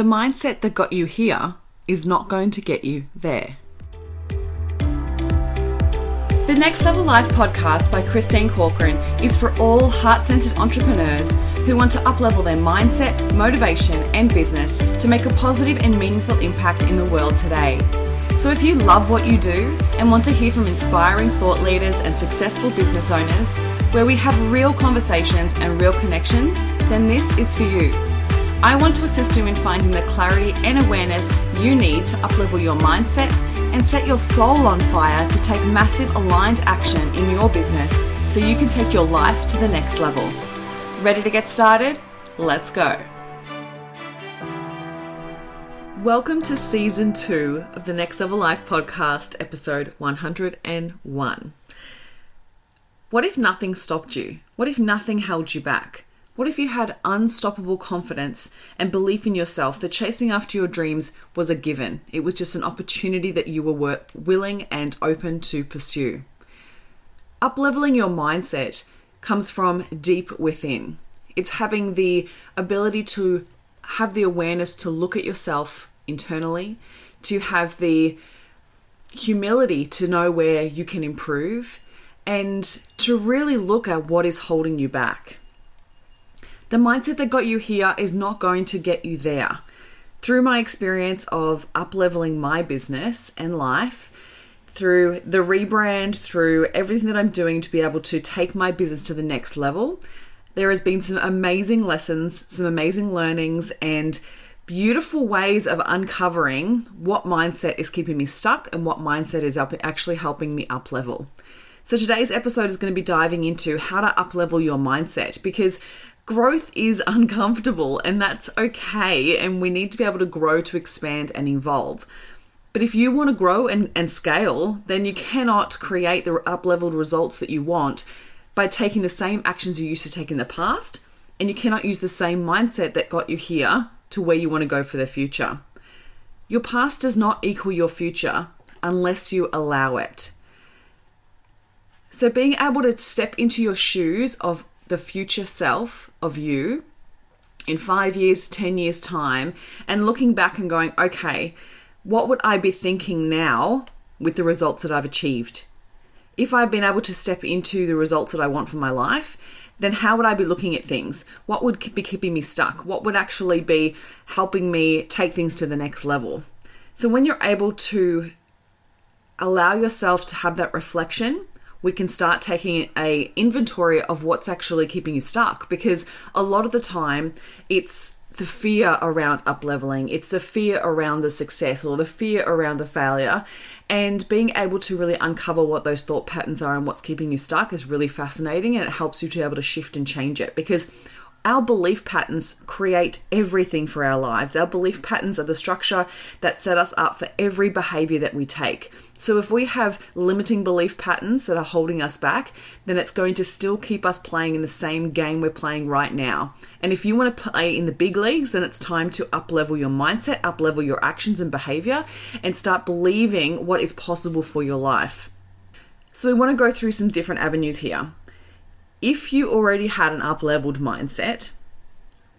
The mindset that got you here is not going to get you there. The Next Level Life podcast by Christine Corcoran is for all heart centered entrepreneurs who want to uplevel their mindset, motivation, and business to make a positive and meaningful impact in the world today. So, if you love what you do and want to hear from inspiring thought leaders and successful business owners, where we have real conversations and real connections, then this is for you. I want to assist you in finding the clarity and awareness you need to uplevel your mindset and set your soul on fire to take massive aligned action in your business so you can take your life to the next level. Ready to get started? Let's go. Welcome to season two of the Next Level Life podcast, episode 101. What if nothing stopped you? What if nothing held you back? What if you had unstoppable confidence and belief in yourself that chasing after your dreams was a given? It was just an opportunity that you were willing and open to pursue. Upleveling your mindset comes from deep within. It's having the ability to have the awareness to look at yourself internally, to have the humility to know where you can improve, and to really look at what is holding you back. The mindset that got you here is not going to get you there. Through my experience of upleveling my business and life, through the rebrand, through everything that I'm doing to be able to take my business to the next level, there has been some amazing lessons, some amazing learnings, and beautiful ways of uncovering what mindset is keeping me stuck and what mindset is up actually helping me up level. So today's episode is going to be diving into how to up level your mindset because growth is uncomfortable and that's okay. And we need to be able to grow to expand and evolve. But if you want to grow and, and scale, then you cannot create the up leveled results that you want by taking the same actions you used to take in the past. And you cannot use the same mindset that got you here to where you want to go for the future. Your past does not equal your future unless you allow it. So, being able to step into your shoes of the future self of you in five years, 10 years' time, and looking back and going, okay, what would I be thinking now with the results that I've achieved? If I've been able to step into the results that I want for my life, then how would I be looking at things? What would be keeping me stuck? What would actually be helping me take things to the next level? So, when you're able to allow yourself to have that reflection we can start taking a inventory of what's actually keeping you stuck because a lot of the time it's the fear around up leveling, it's the fear around the success or the fear around the failure. And being able to really uncover what those thought patterns are and what's keeping you stuck is really fascinating and it helps you to be able to shift and change it because our belief patterns create everything for our lives. Our belief patterns are the structure that set us up for every behavior that we take. So, if we have limiting belief patterns that are holding us back, then it's going to still keep us playing in the same game we're playing right now. And if you want to play in the big leagues, then it's time to up level your mindset, up level your actions and behavior, and start believing what is possible for your life. So, we want to go through some different avenues here if you already had an up leveled mindset,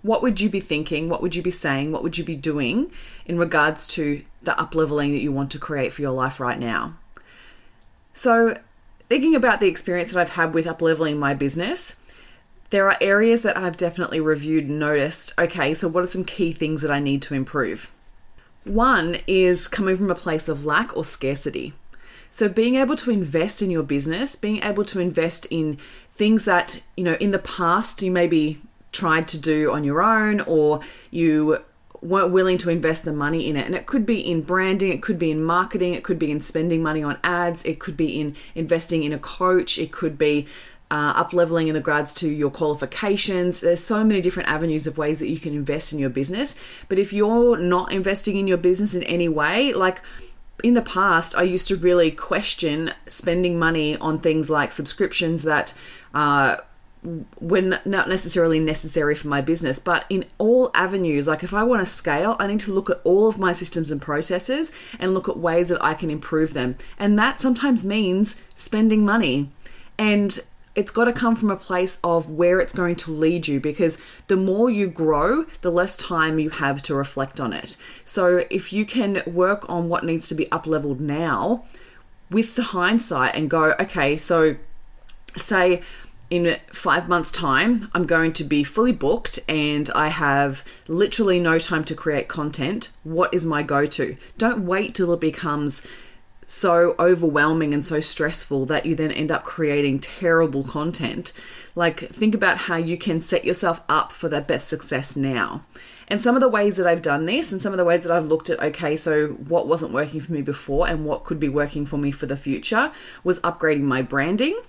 what would you be thinking? What would you be saying? What would you be doing in regards to the up leveling that you want to create for your life right now? So, thinking about the experience that I've had with up leveling my business, there are areas that I've definitely reviewed and noticed okay, so what are some key things that I need to improve? One is coming from a place of lack or scarcity. So being able to invest in your business, being able to invest in things that, you know, in the past you maybe tried to do on your own or you weren't willing to invest the money in it. And it could be in branding, it could be in marketing, it could be in spending money on ads, it could be in investing in a coach, it could be uh, up leveling in to your qualifications. There's so many different avenues of ways that you can invest in your business. But if you're not investing in your business in any way, like in the past, I used to really question spending money on things like subscriptions that uh, were not necessarily necessary for my business, but in all avenues, like if I want to scale, I need to look at all of my systems and processes and look at ways that I can improve them. And that sometimes means spending money. And it's got to come from a place of where it's going to lead you because the more you grow, the less time you have to reflect on it. So if you can work on what needs to be up leveled now with the hindsight and go, okay, so say in five months' time, I'm going to be fully booked and I have literally no time to create content. What is my go to? Don't wait till it becomes so overwhelming and so stressful that you then end up creating terrible content. Like, think about how you can set yourself up for that best success now. And some of the ways that I've done this, and some of the ways that I've looked at, okay, so what wasn't working for me before and what could be working for me for the future, was upgrading my branding,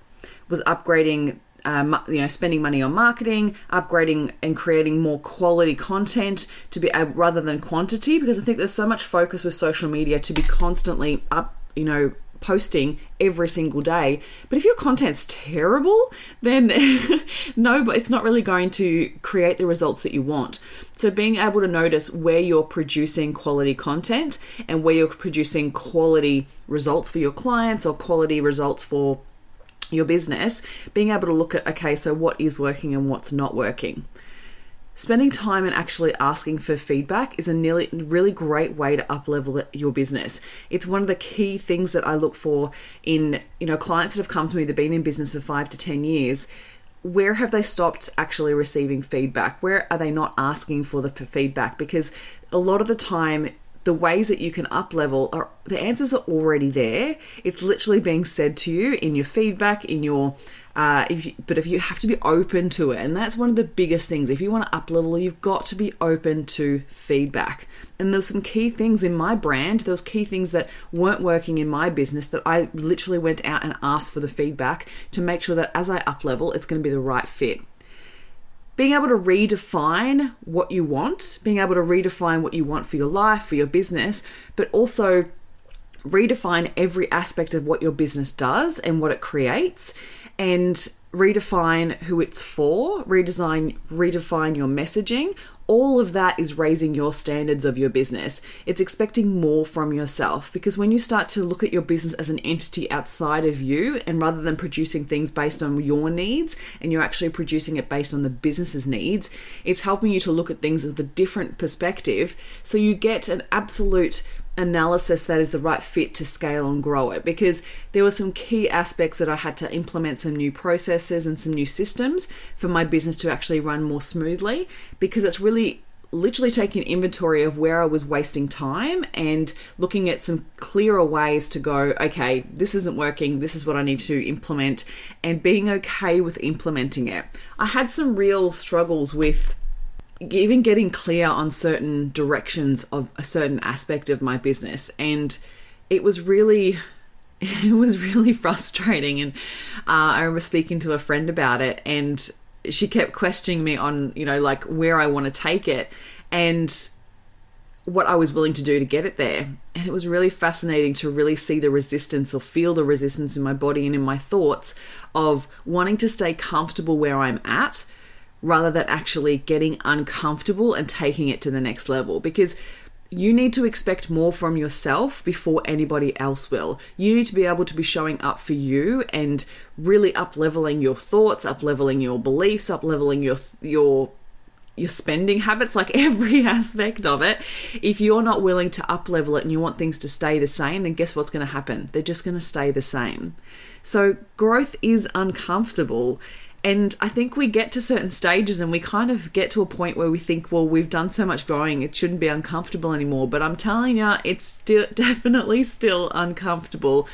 was upgrading um, you know, spending money on marketing, upgrading and creating more quality content to be able, rather than quantity, because I think there's so much focus with social media to be constantly up you know, posting every single day. But if your content's terrible, then no, but it's not really going to create the results that you want. So being able to notice where you're producing quality content and where you're producing quality results for your clients or quality results for your business, being able to look at okay, so what is working and what's not working. Spending time and actually asking for feedback is a nearly, really great way to uplevel your business. It's one of the key things that I look for in you know clients that have come to me that have been in business for five to ten years. Where have they stopped actually receiving feedback? Where are they not asking for the feedback? Because a lot of the time the ways that you can up level are the answers are already there. It's literally being said to you in your feedback, in your uh, if you, but if you have to be open to it, and that's one of the biggest things. If you want to up level, you've got to be open to feedback. And there's some key things in my brand. There was key things that weren't working in my business that I literally went out and asked for the feedback to make sure that as I up level, it's going to be the right fit being able to redefine what you want, being able to redefine what you want for your life, for your business, but also redefine every aspect of what your business does and what it creates and redefine who it's for, redesign redefine your messaging. All of that is raising your standards of your business. It's expecting more from yourself because when you start to look at your business as an entity outside of you and rather than producing things based on your needs and you're actually producing it based on the business's needs, it's helping you to look at things with a different perspective so you get an absolute analysis that is the right fit to scale and grow it because there were some key aspects that I had to implement some new processes and some new systems for my business to actually run more smoothly because it's really literally taking inventory of where I was wasting time and looking at some clearer ways to go, okay, this isn't working, this is what I need to implement, and being okay with implementing it. I had some real struggles with even getting clear on certain directions of a certain aspect of my business and it was really it was really frustrating. And uh, i remember speaking to a friend about it and she kept questioning me on you know like where i want to take it and what i was willing to do to get it there. And it was really fascinating to really see the resistance or feel the resistance in my body and in my thoughts of wanting to stay comfortable where i'm at rather than actually getting uncomfortable and taking it to the next level because you need to expect more from yourself before anybody else will. You need to be able to be showing up for you and really up leveling your thoughts, up leveling your beliefs, up leveling your your your spending habits, like every aspect of it. If you're not willing to up level it and you want things to stay the same, then guess what's going to happen? They're just going to stay the same. So growth is uncomfortable and I think we get to certain stages and we kind of get to a point where we think, well, we've done so much growing, it shouldn't be uncomfortable anymore. But I'm telling you, it's still definitely still uncomfortable.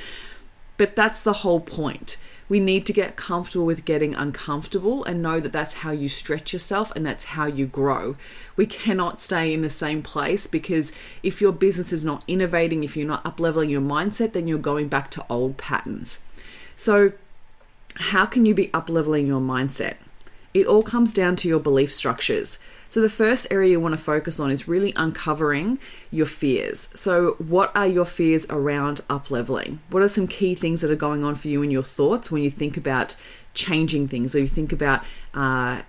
But that's the whole point. We need to get comfortable with getting uncomfortable and know that that's how you stretch yourself and that's how you grow. We cannot stay in the same place because if your business is not innovating, if you're not up leveling your mindset, then you're going back to old patterns. So, how can you be up leveling your mindset? It all comes down to your belief structures. So, the first area you want to focus on is really uncovering your fears. So, what are your fears around up leveling? What are some key things that are going on for you in your thoughts when you think about changing things or you think about uh,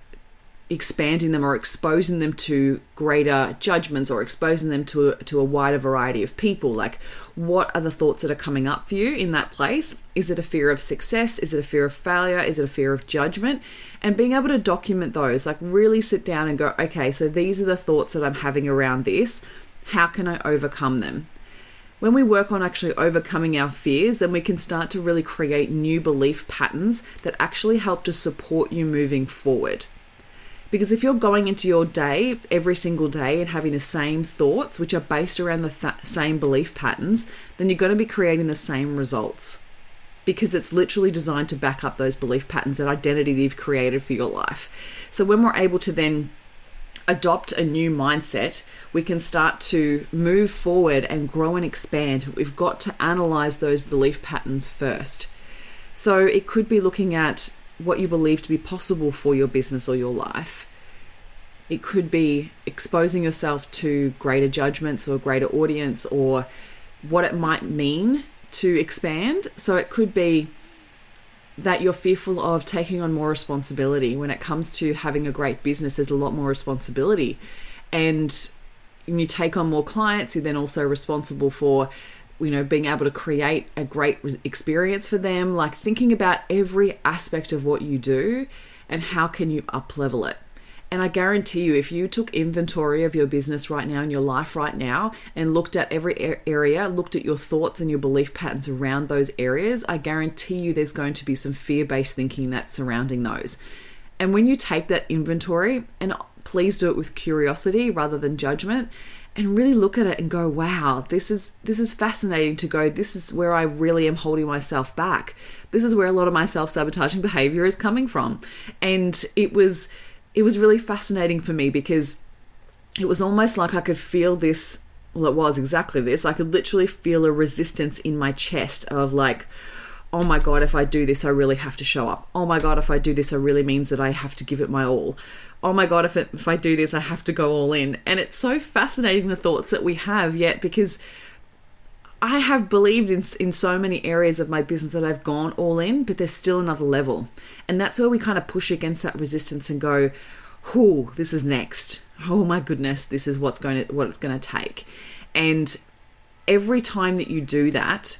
expanding them or exposing them to greater judgments or exposing them to a, to a wider variety of people. Like what are the thoughts that are coming up for you in that place? Is it a fear of success? Is it a fear of failure? Is it a fear of judgment? And being able to document those like really sit down and go okay so these are the thoughts that I'm having around this. How can I overcome them? When we work on actually overcoming our fears, then we can start to really create new belief patterns that actually help to support you moving forward. Because if you're going into your day every single day and having the same thoughts, which are based around the th- same belief patterns, then you're going to be creating the same results. Because it's literally designed to back up those belief patterns, that identity that you've created for your life. So when we're able to then adopt a new mindset, we can start to move forward and grow and expand. We've got to analyze those belief patterns first. So it could be looking at what you believe to be possible for your business or your life. It could be exposing yourself to greater judgments or greater audience or what it might mean to expand. So it could be that you're fearful of taking on more responsibility. When it comes to having a great business, there's a lot more responsibility. And when you take on more clients, you're then also responsible for you know being able to create a great experience for them like thinking about every aspect of what you do and how can you up level it and I guarantee you, if you took inventory of your business right now and your life right now and looked at every area, looked at your thoughts and your belief patterns around those areas, I guarantee you there's going to be some fear based thinking that's surrounding those. And when you take that inventory, and please do it with curiosity rather than judgment, and really look at it and go wow this is this is fascinating to go this is where i really am holding myself back. This is where a lot of my self-sabotaging behavior is coming from. And it was it was really fascinating for me because it was almost like i could feel this well it was exactly this. I could literally feel a resistance in my chest of like oh my god if i do this i really have to show up oh my god if i do this it really means that i have to give it my all oh my god if, it, if i do this i have to go all in and it's so fascinating the thoughts that we have yet because I have believed in in so many areas of my business that I've gone all in, but there's still another level, and that's where we kind of push against that resistance and go, "Whoo, this is next. Oh my goodness, this is what's going to what it's going to take." And every time that you do that,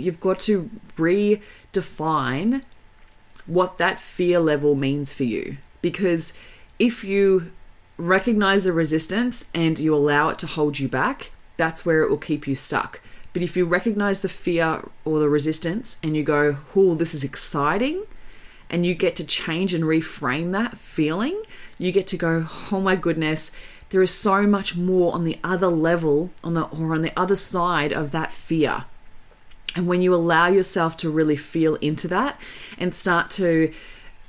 you've got to redefine what that fear level means for you, because if you recognize the resistance and you allow it to hold you back, that's where it will keep you stuck. But if you recognize the fear or the resistance and you go, oh, this is exciting, and you get to change and reframe that feeling, you get to go, oh my goodness, there is so much more on the other level on the or on the other side of that fear. And when you allow yourself to really feel into that and start to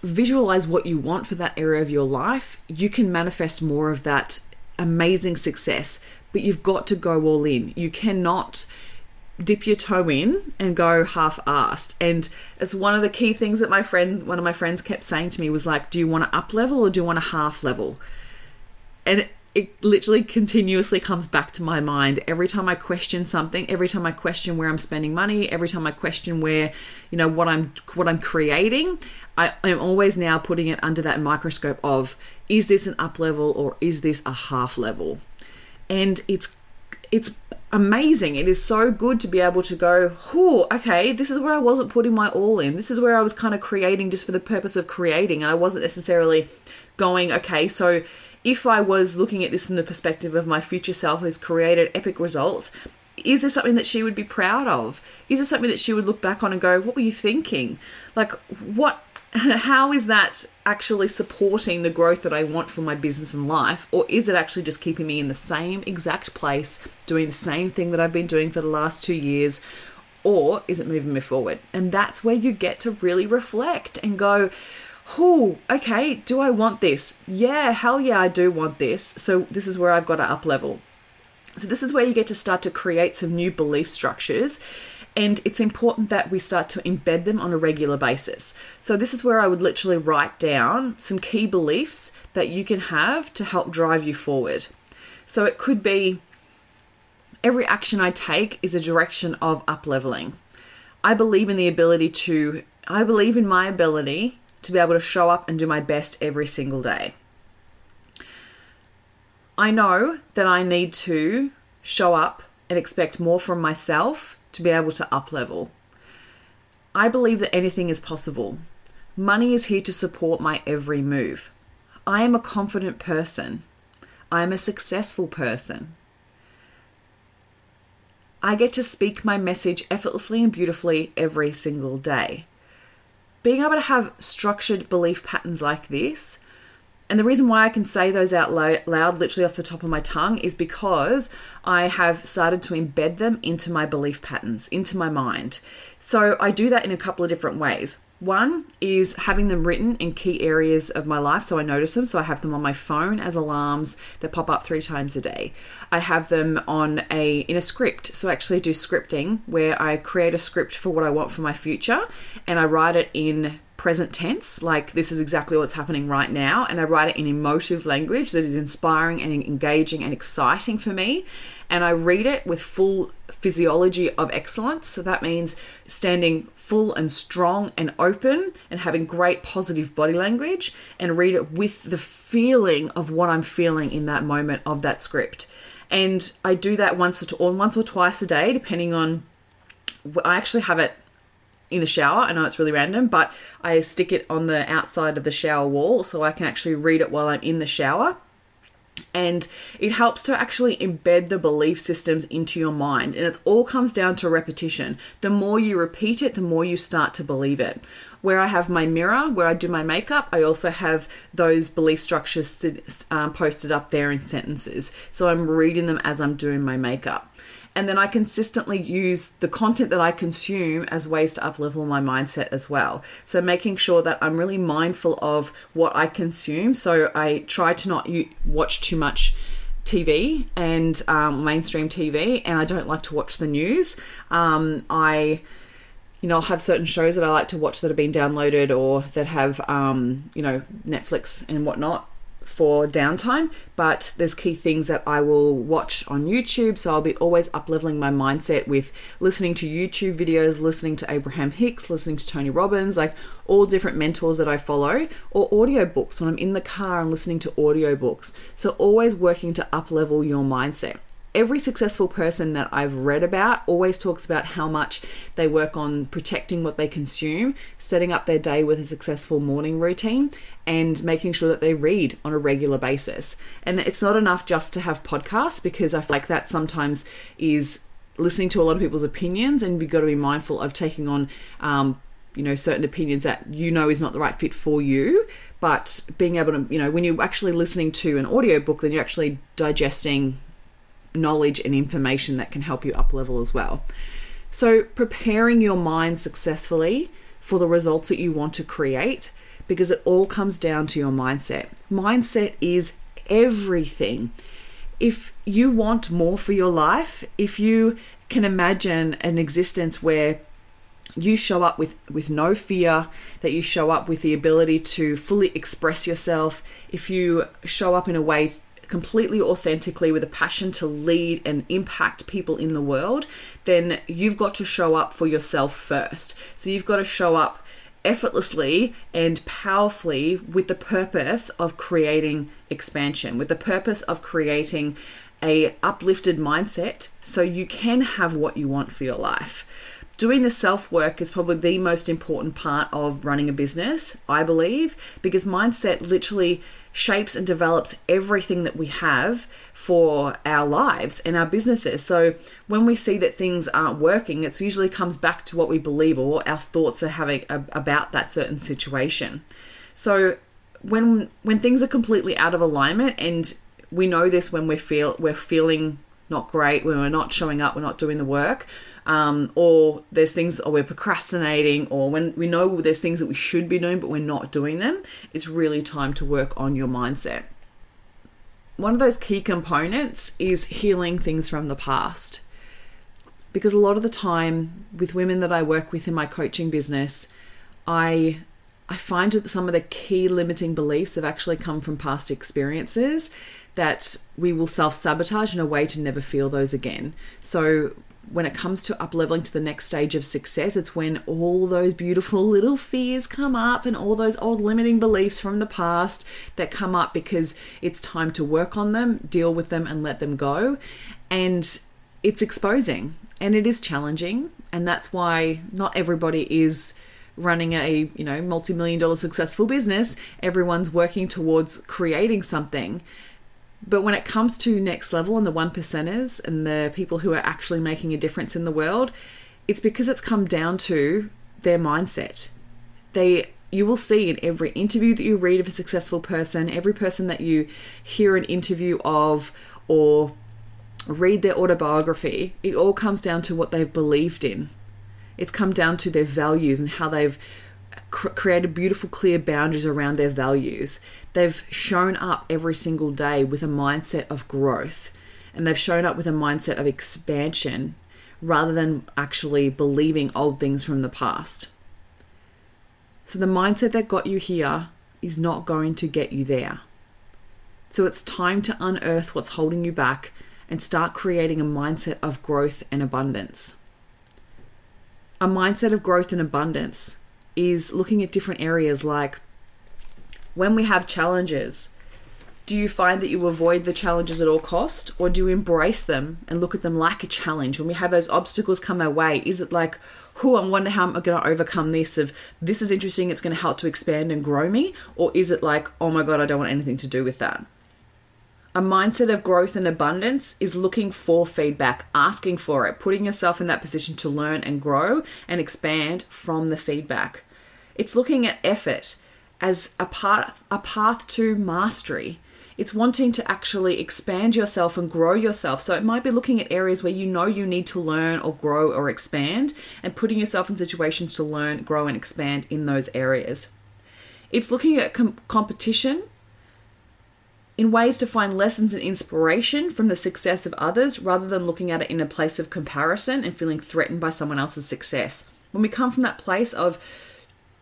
visualize what you want for that area of your life, you can manifest more of that amazing success. But you've got to go all in. You cannot dip your toe in and go half-assed. And it's one of the key things that my friend, one of my friends kept saying to me was like, do you want to up level or do you want to half level? And it, it literally continuously comes back to my mind every time I question something, every time I question where I'm spending money, every time I question where, you know, what I'm what I'm creating, I am always now putting it under that microscope of is this an up level or is this a half level? And it's it's amazing. It is so good to be able to go, oh, okay, this is where I wasn't putting my all in. This is where I was kind of creating just for the purpose of creating. And I wasn't necessarily going, okay, so if I was looking at this from the perspective of my future self who's created epic results, is there something that she would be proud of? Is there something that she would look back on and go, what were you thinking? Like, what how is that actually supporting the growth that I want for my business and life? Or is it actually just keeping me in the same exact place, doing the same thing that I've been doing for the last two years? Or is it moving me forward? And that's where you get to really reflect and go, oh, okay, do I want this? Yeah, hell yeah, I do want this. So this is where I've got to up level. So this is where you get to start to create some new belief structures and it's important that we start to embed them on a regular basis. So, this is where I would literally write down some key beliefs that you can have to help drive you forward. So, it could be every action I take is a direction of up leveling. I believe in the ability to, I believe in my ability to be able to show up and do my best every single day. I know that I need to show up and expect more from myself to be able to up level. I believe that anything is possible. Money is here to support my every move. I am a confident person. I am a successful person. I get to speak my message effortlessly and beautifully every single day. Being able to have structured belief patterns like this and the reason why I can say those out loud, literally off the top of my tongue, is because I have started to embed them into my belief patterns, into my mind. So I do that in a couple of different ways. One is having them written in key areas of my life so I notice them. So I have them on my phone as alarms that pop up three times a day. I have them on a in a script. So I actually do scripting where I create a script for what I want for my future and I write it in present tense, like this is exactly what's happening right now, and I write it in emotive language that is inspiring and engaging and exciting for me. And I read it with full physiology of excellence. So that means standing full and strong and open and having great positive body language, and read it with the feeling of what I'm feeling in that moment of that script. And I do that once or, once or twice a day, depending on. I actually have it in the shower. I know it's really random, but I stick it on the outside of the shower wall so I can actually read it while I'm in the shower. And it helps to actually embed the belief systems into your mind. And it all comes down to repetition. The more you repeat it, the more you start to believe it. Where I have my mirror, where I do my makeup, I also have those belief structures um, posted up there in sentences. So I'm reading them as I'm doing my makeup and then I consistently use the content that I consume as ways to uplevel my mindset as well. So making sure that I'm really mindful of what I consume. So I try to not watch too much. TV and um, mainstream TV, and I don't like to watch the news. Um, I you know, I'll have certain shows that I like to watch that have been downloaded or that have, um, you know, Netflix and whatnot for downtime, but there's key things that I will watch on YouTube. So I'll be always up leveling my mindset with listening to YouTube videos, listening to Abraham Hicks, listening to Tony Robbins, like all different mentors that I follow, or audiobooks when I'm in the car and listening to audiobooks. So always working to up level your mindset every successful person that I've read about always talks about how much they work on protecting what they consume, setting up their day with a successful morning routine, and making sure that they read on a regular basis. And it's not enough just to have podcasts because I feel like that sometimes is listening to a lot of people's opinions, and you've got to be mindful of taking on. Um, you know certain opinions that you know is not the right fit for you but being able to you know when you're actually listening to an audiobook then you're actually digesting knowledge and information that can help you up level as well. So, preparing your mind successfully for the results that you want to create because it all comes down to your mindset. Mindset is everything. If you want more for your life, if you can imagine an existence where you show up with with no fear that you show up with the ability to fully express yourself if you show up in a way completely authentically with a passion to lead and impact people in the world, then you've got to show up for yourself first. So you've got to show up effortlessly and powerfully with the purpose of creating expansion, with the purpose of creating a uplifted mindset so you can have what you want for your life doing the self work is probably the most important part of running a business, I believe, because mindset literally shapes and develops everything that we have for our lives and our businesses. So when we see that things aren't working, it usually comes back to what we believe or what our thoughts are having about that certain situation. So when when things are completely out of alignment and we know this when we feel we're feeling not great, when we're not showing up, we're not doing the work, um, or there's things, or we're procrastinating, or when we know there's things that we should be doing but we're not doing them, it's really time to work on your mindset. One of those key components is healing things from the past. Because a lot of the time, with women that I work with in my coaching business, I I find that some of the key limiting beliefs have actually come from past experiences that we will self sabotage in a way to never feel those again. So when it comes to up leveling to the next stage of success, it's when all those beautiful little fears come up and all those old limiting beliefs from the past that come up because it's time to work on them, deal with them, and let them go. And it's exposing and it is challenging. And that's why not everybody is running a you know multi-million dollar successful business everyone's working towards creating something but when it comes to next level and the one percenters and the people who are actually making a difference in the world, it's because it's come down to their mindset. They you will see in every interview that you read of a successful person, every person that you hear an interview of or read their autobiography, it all comes down to what they've believed in. It's come down to their values and how they've cr- created beautiful, clear boundaries around their values. They've shown up every single day with a mindset of growth and they've shown up with a mindset of expansion rather than actually believing old things from the past. So, the mindset that got you here is not going to get you there. So, it's time to unearth what's holding you back and start creating a mindset of growth and abundance. A mindset of growth and abundance is looking at different areas. Like when we have challenges, do you find that you avoid the challenges at all cost or do you embrace them and look at them like a challenge? When we have those obstacles come our way is it like who i wonder how i'm going to overcome this of this is interesting it's going to help to expand and grow me or is it like oh my god i don't want anything to do with that a mindset of growth and abundance is looking for feedback, asking for it, putting yourself in that position to learn and grow and expand from the feedback. It's looking at effort as a path, a path to mastery. It's wanting to actually expand yourself and grow yourself. So it might be looking at areas where you know you need to learn or grow or expand and putting yourself in situations to learn, grow, and expand in those areas. It's looking at com- competition in ways to find lessons and inspiration from the success of others rather than looking at it in a place of comparison and feeling threatened by someone else's success. When we come from that place of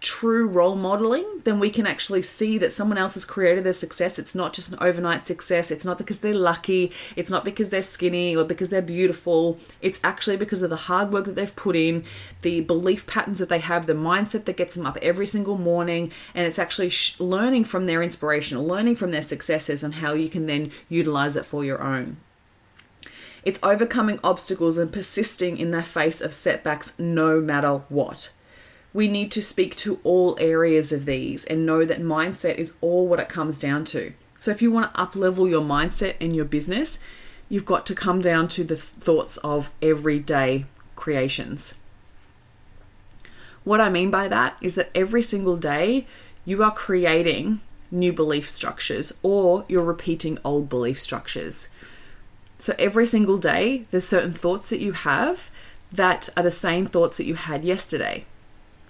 true role modeling, then we can actually see that someone else has created their success. It's not just an overnight success. It's not because they're lucky. It's not because they're skinny or because they're beautiful. It's actually because of the hard work that they've put in, the belief patterns that they have, the mindset that gets them up every single morning. And it's actually sh- learning from their inspiration, learning from their successes, and how you can then utilize it for your own. It's overcoming obstacles and persisting in the face of setbacks no matter what we need to speak to all areas of these and know that mindset is all what it comes down to. So if you want to up level your mindset in your business, you've got to come down to the thoughts of everyday creations. What I mean by that is that every single day you are creating new belief structures or you're repeating old belief structures. So every single day, there's certain thoughts that you have that are the same thoughts that you had yesterday.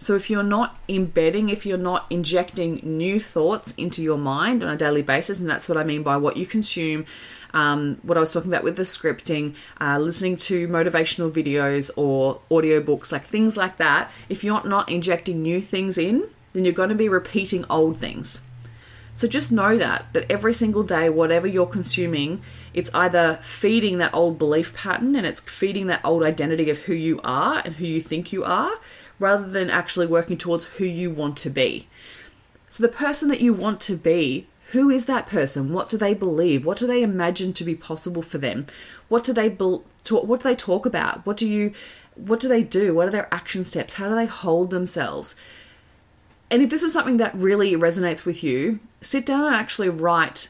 So, if you're not embedding, if you're not injecting new thoughts into your mind on a daily basis, and that's what I mean by what you consume, um, what I was talking about with the scripting, uh, listening to motivational videos or audiobooks, like things like that, if you're not injecting new things in, then you're going to be repeating old things. So just know that that every single day whatever you're consuming, it's either feeding that old belief pattern and it's feeding that old identity of who you are and who you think you are, rather than actually working towards who you want to be. So, the person that you want to be, who is that person? What do they believe? What do they imagine to be possible for them? What do they be- talk, what do they talk about? What do you what do they do? What are their action steps? How do they hold themselves? And if this is something that really resonates with you, sit down and actually write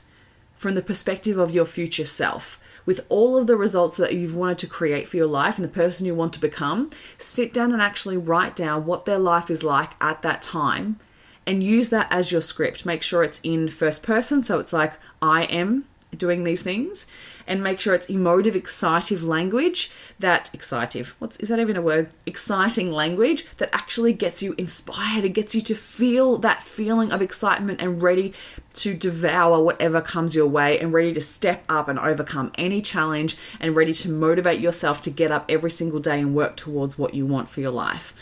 from the perspective of your future self with all of the results that you've wanted to create for your life and the person you want to become, sit down and actually write down what their life is like at that time and use that as your script. Make sure it's in first person, so it's like I am doing these things and make sure it's emotive exciting language that exciting what's is that even a word? Exciting language that actually gets you inspired and gets you to feel that feeling of excitement and ready to devour whatever comes your way and ready to step up and overcome any challenge and ready to motivate yourself to get up every single day and work towards what you want for your life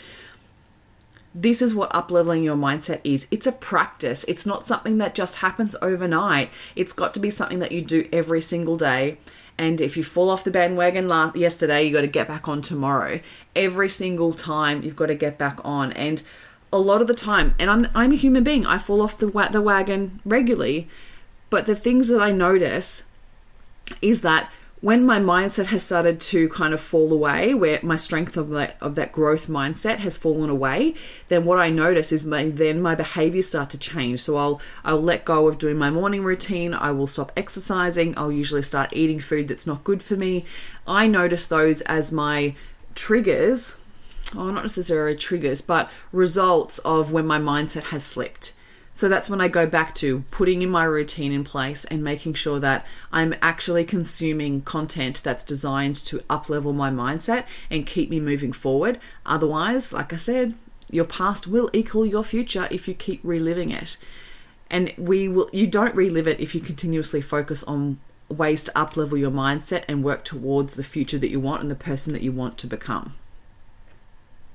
this is what upleveling your mindset is. It's a practice. It's not something that just happens overnight. It's got to be something that you do every single day. And if you fall off the bandwagon last, yesterday, you got to get back on tomorrow. Every single time, you've got to get back on. And a lot of the time, and I'm, I'm a human being, I fall off the, the wagon regularly. But the things that I notice is that when my mindset has started to kind of fall away, where my strength of that of that growth mindset has fallen away, then what I notice is my then my behaviors start to change. So I'll I'll let go of doing my morning routine. I will stop exercising. I'll usually start eating food that's not good for me. I notice those as my triggers. Oh, not necessarily triggers, but results of when my mindset has slipped. So that's when I go back to putting in my routine in place and making sure that I'm actually consuming content that's designed to uplevel my mindset and keep me moving forward. Otherwise, like I said, your past will equal your future if you keep reliving it. And we will you don't relive it if you continuously focus on ways to uplevel your mindset and work towards the future that you want and the person that you want to become.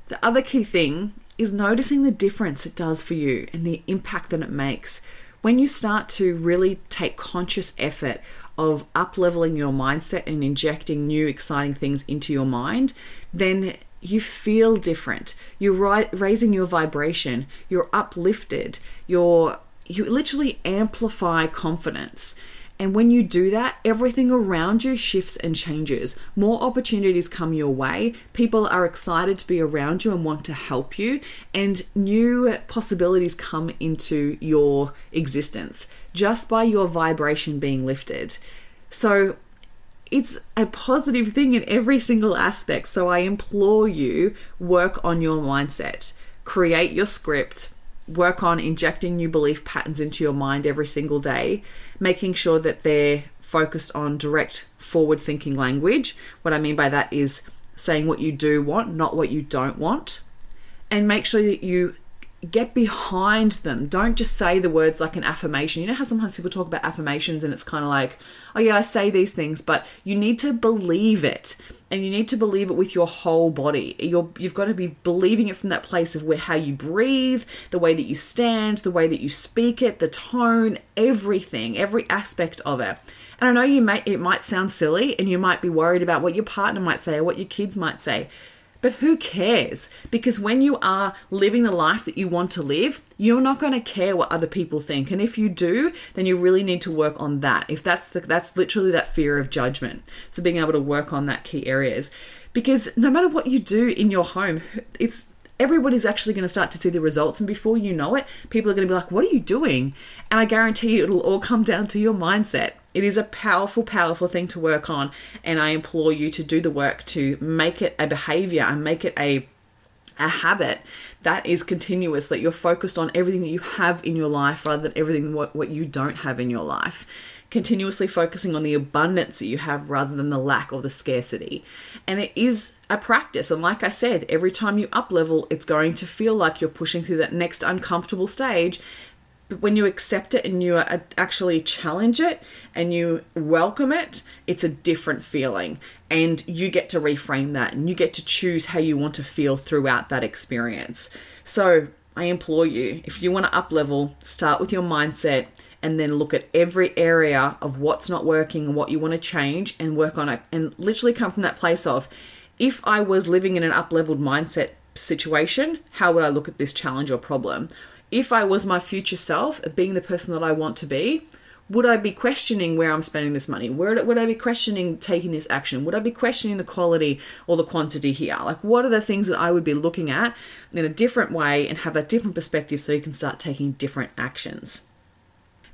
The other key thing is noticing the difference it does for you and the impact that it makes. When you start to really take conscious effort of up leveling your mindset and injecting new exciting things into your mind, then you feel different. You're raising your vibration, you're uplifted, you're you literally amplify confidence. And when you do that, everything around you shifts and changes. More opportunities come your way. People are excited to be around you and want to help you. And new possibilities come into your existence just by your vibration being lifted. So, it's a positive thing in every single aspect. So I implore you work on your mindset. Create your script work on injecting new belief patterns into your mind every single day, making sure that they're focused on direct forward thinking language. What I mean by that is saying what you do want, not what you don't want. And make sure that you get behind them. Don't just say the words like an affirmation. You know how sometimes people talk about affirmations and it's kind of like, oh yeah, I say these things, but you need to believe it. And you need to believe it with your whole body. You're, you've got to be believing it from that place of where how you breathe, the way that you stand, the way that you speak it, the tone, everything, every aspect of it. And I know you may it might sound silly and you might be worried about what your partner might say or what your kids might say. But who cares? Because when you are living the life that you want to live, you're not going to care what other people think. And if you do, then you really need to work on that. If that's the, that's literally that fear of judgment. So being able to work on that key areas. Because no matter what you do in your home, it's everybody's actually going to start to see the results. And before you know it, people are going to be like, What are you doing? And I guarantee you, it'll all come down to your mindset. It is a powerful, powerful thing to work on. And I implore you to do the work to make it a behavior and make it a a habit that is continuous that you're focused on everything that you have in your life rather than everything what, what you don't have in your life continuously focusing on the abundance that you have rather than the lack or the scarcity. And it is a practice. And like I said, every time you up level, it's going to feel like you're pushing through that next uncomfortable stage. When you accept it and you uh, actually challenge it and you welcome it, it's a different feeling. And you get to reframe that and you get to choose how you want to feel throughout that experience. So I implore you, if you want to up level, start with your mindset and then look at every area of what's not working and what you want to change and work on it and literally come from that place of if I was living in an up leveled mindset situation, how would I look at this challenge or problem? If I was my future self, being the person that I want to be, would I be questioning where I'm spending this money? Where would I be questioning taking this action? Would I be questioning the quality or the quantity here? Like, what are the things that I would be looking at in a different way and have a different perspective so you can start taking different actions?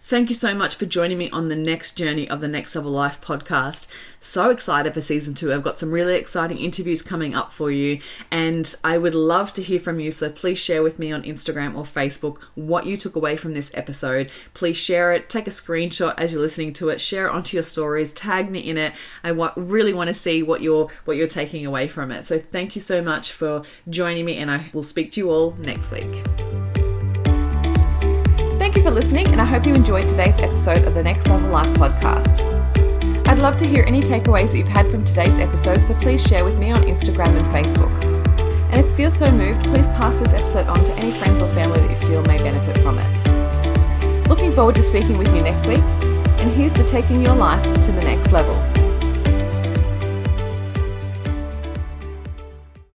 Thank you so much for joining me on the next journey of the Next Level Life podcast. So excited for season two. I've got some really exciting interviews coming up for you, and I would love to hear from you. So please share with me on Instagram or Facebook what you took away from this episode. Please share it, take a screenshot as you're listening to it, share it onto your stories, tag me in it. I want, really want to see what you're what you're taking away from it. So thank you so much for joining me, and I will speak to you all next week. Thank you for listening, and I hope you enjoyed today's episode of the Next Level Life podcast. I'd love to hear any takeaways that you've had from today's episode, so please share with me on Instagram and Facebook. And if you feel so moved, please pass this episode on to any friends or family that you feel may benefit from it. Looking forward to speaking with you next week, and here's to taking your life to the next level.